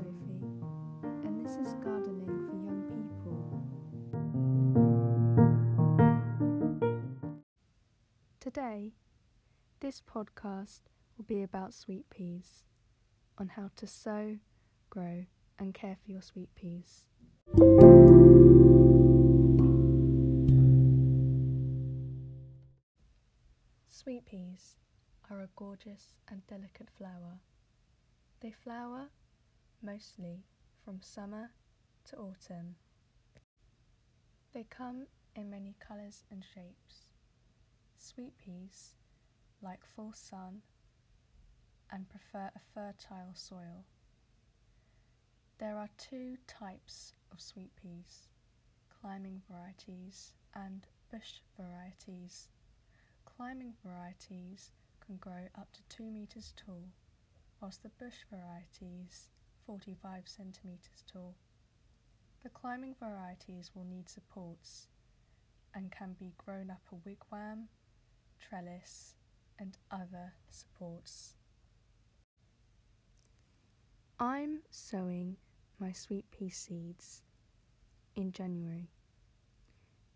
Sophie, and this is Gardening for Young People. Today, this podcast will be about sweet peas, on how to sow, grow, and care for your sweet peas. Sweet peas are a gorgeous and delicate flower. They flower mostly from summer to autumn. They come in many colours and shapes. Sweet peas like full sun and prefer a fertile soil. There are two types of sweet peas climbing varieties and bush varieties. Climbing varieties can grow up to 2 metres tall, whilst the bush varieties 45 centimetres tall. The climbing varieties will need supports and can be grown up a wigwam, trellis, and other supports. I'm sowing my sweet pea seeds in January.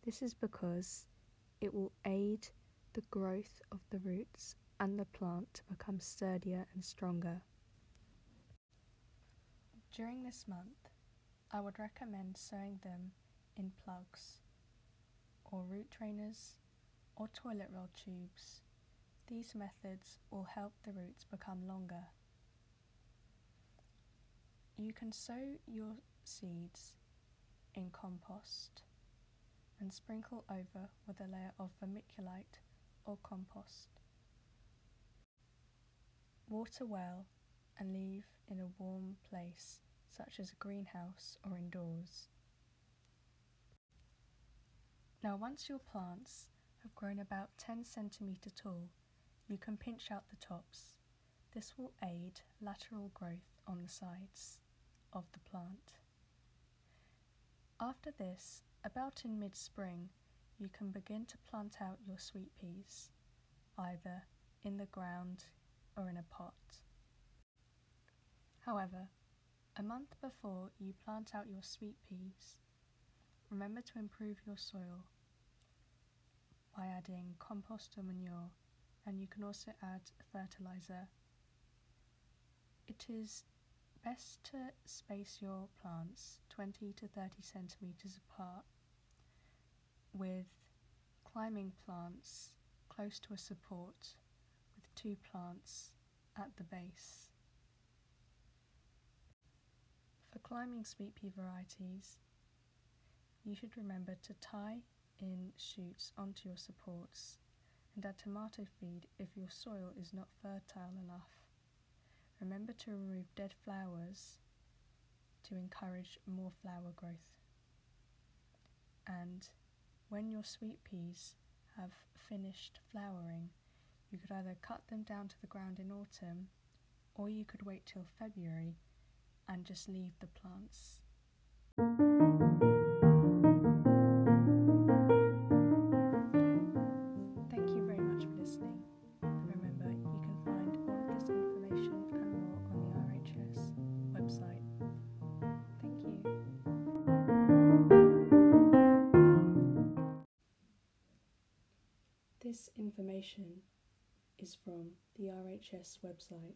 This is because it will aid the growth of the roots and the plant to become sturdier and stronger. During this month, I would recommend sowing them in plugs or root trainers or toilet roll tubes. These methods will help the roots become longer. You can sow your seeds in compost and sprinkle over with a layer of vermiculite or compost. Water well and leave in a warm place such as a greenhouse or indoors. Now once your plants have grown about 10 centimetre tall, you can pinch out the tops. This will aid lateral growth on the sides of the plant. After this, about in mid-spring, you can begin to plant out your sweet peas, either in the ground or in a pot. However, a month before you plant out your sweet peas, remember to improve your soil by adding compost or manure, and you can also add fertilizer. It is best to space your plants 20 to 30 centimeters apart with climbing plants close to a support with two plants at the base. For climbing sweet pea varieties, you should remember to tie in shoots onto your supports and add tomato feed if your soil is not fertile enough. Remember to remove dead flowers to encourage more flower growth. And when your sweet peas have finished flowering, you could either cut them down to the ground in autumn or you could wait till February and just leave the plants. Thank you very much for listening. Remember, you can find all of this information and more on the RHS website. Thank you. This information is from the RHS website.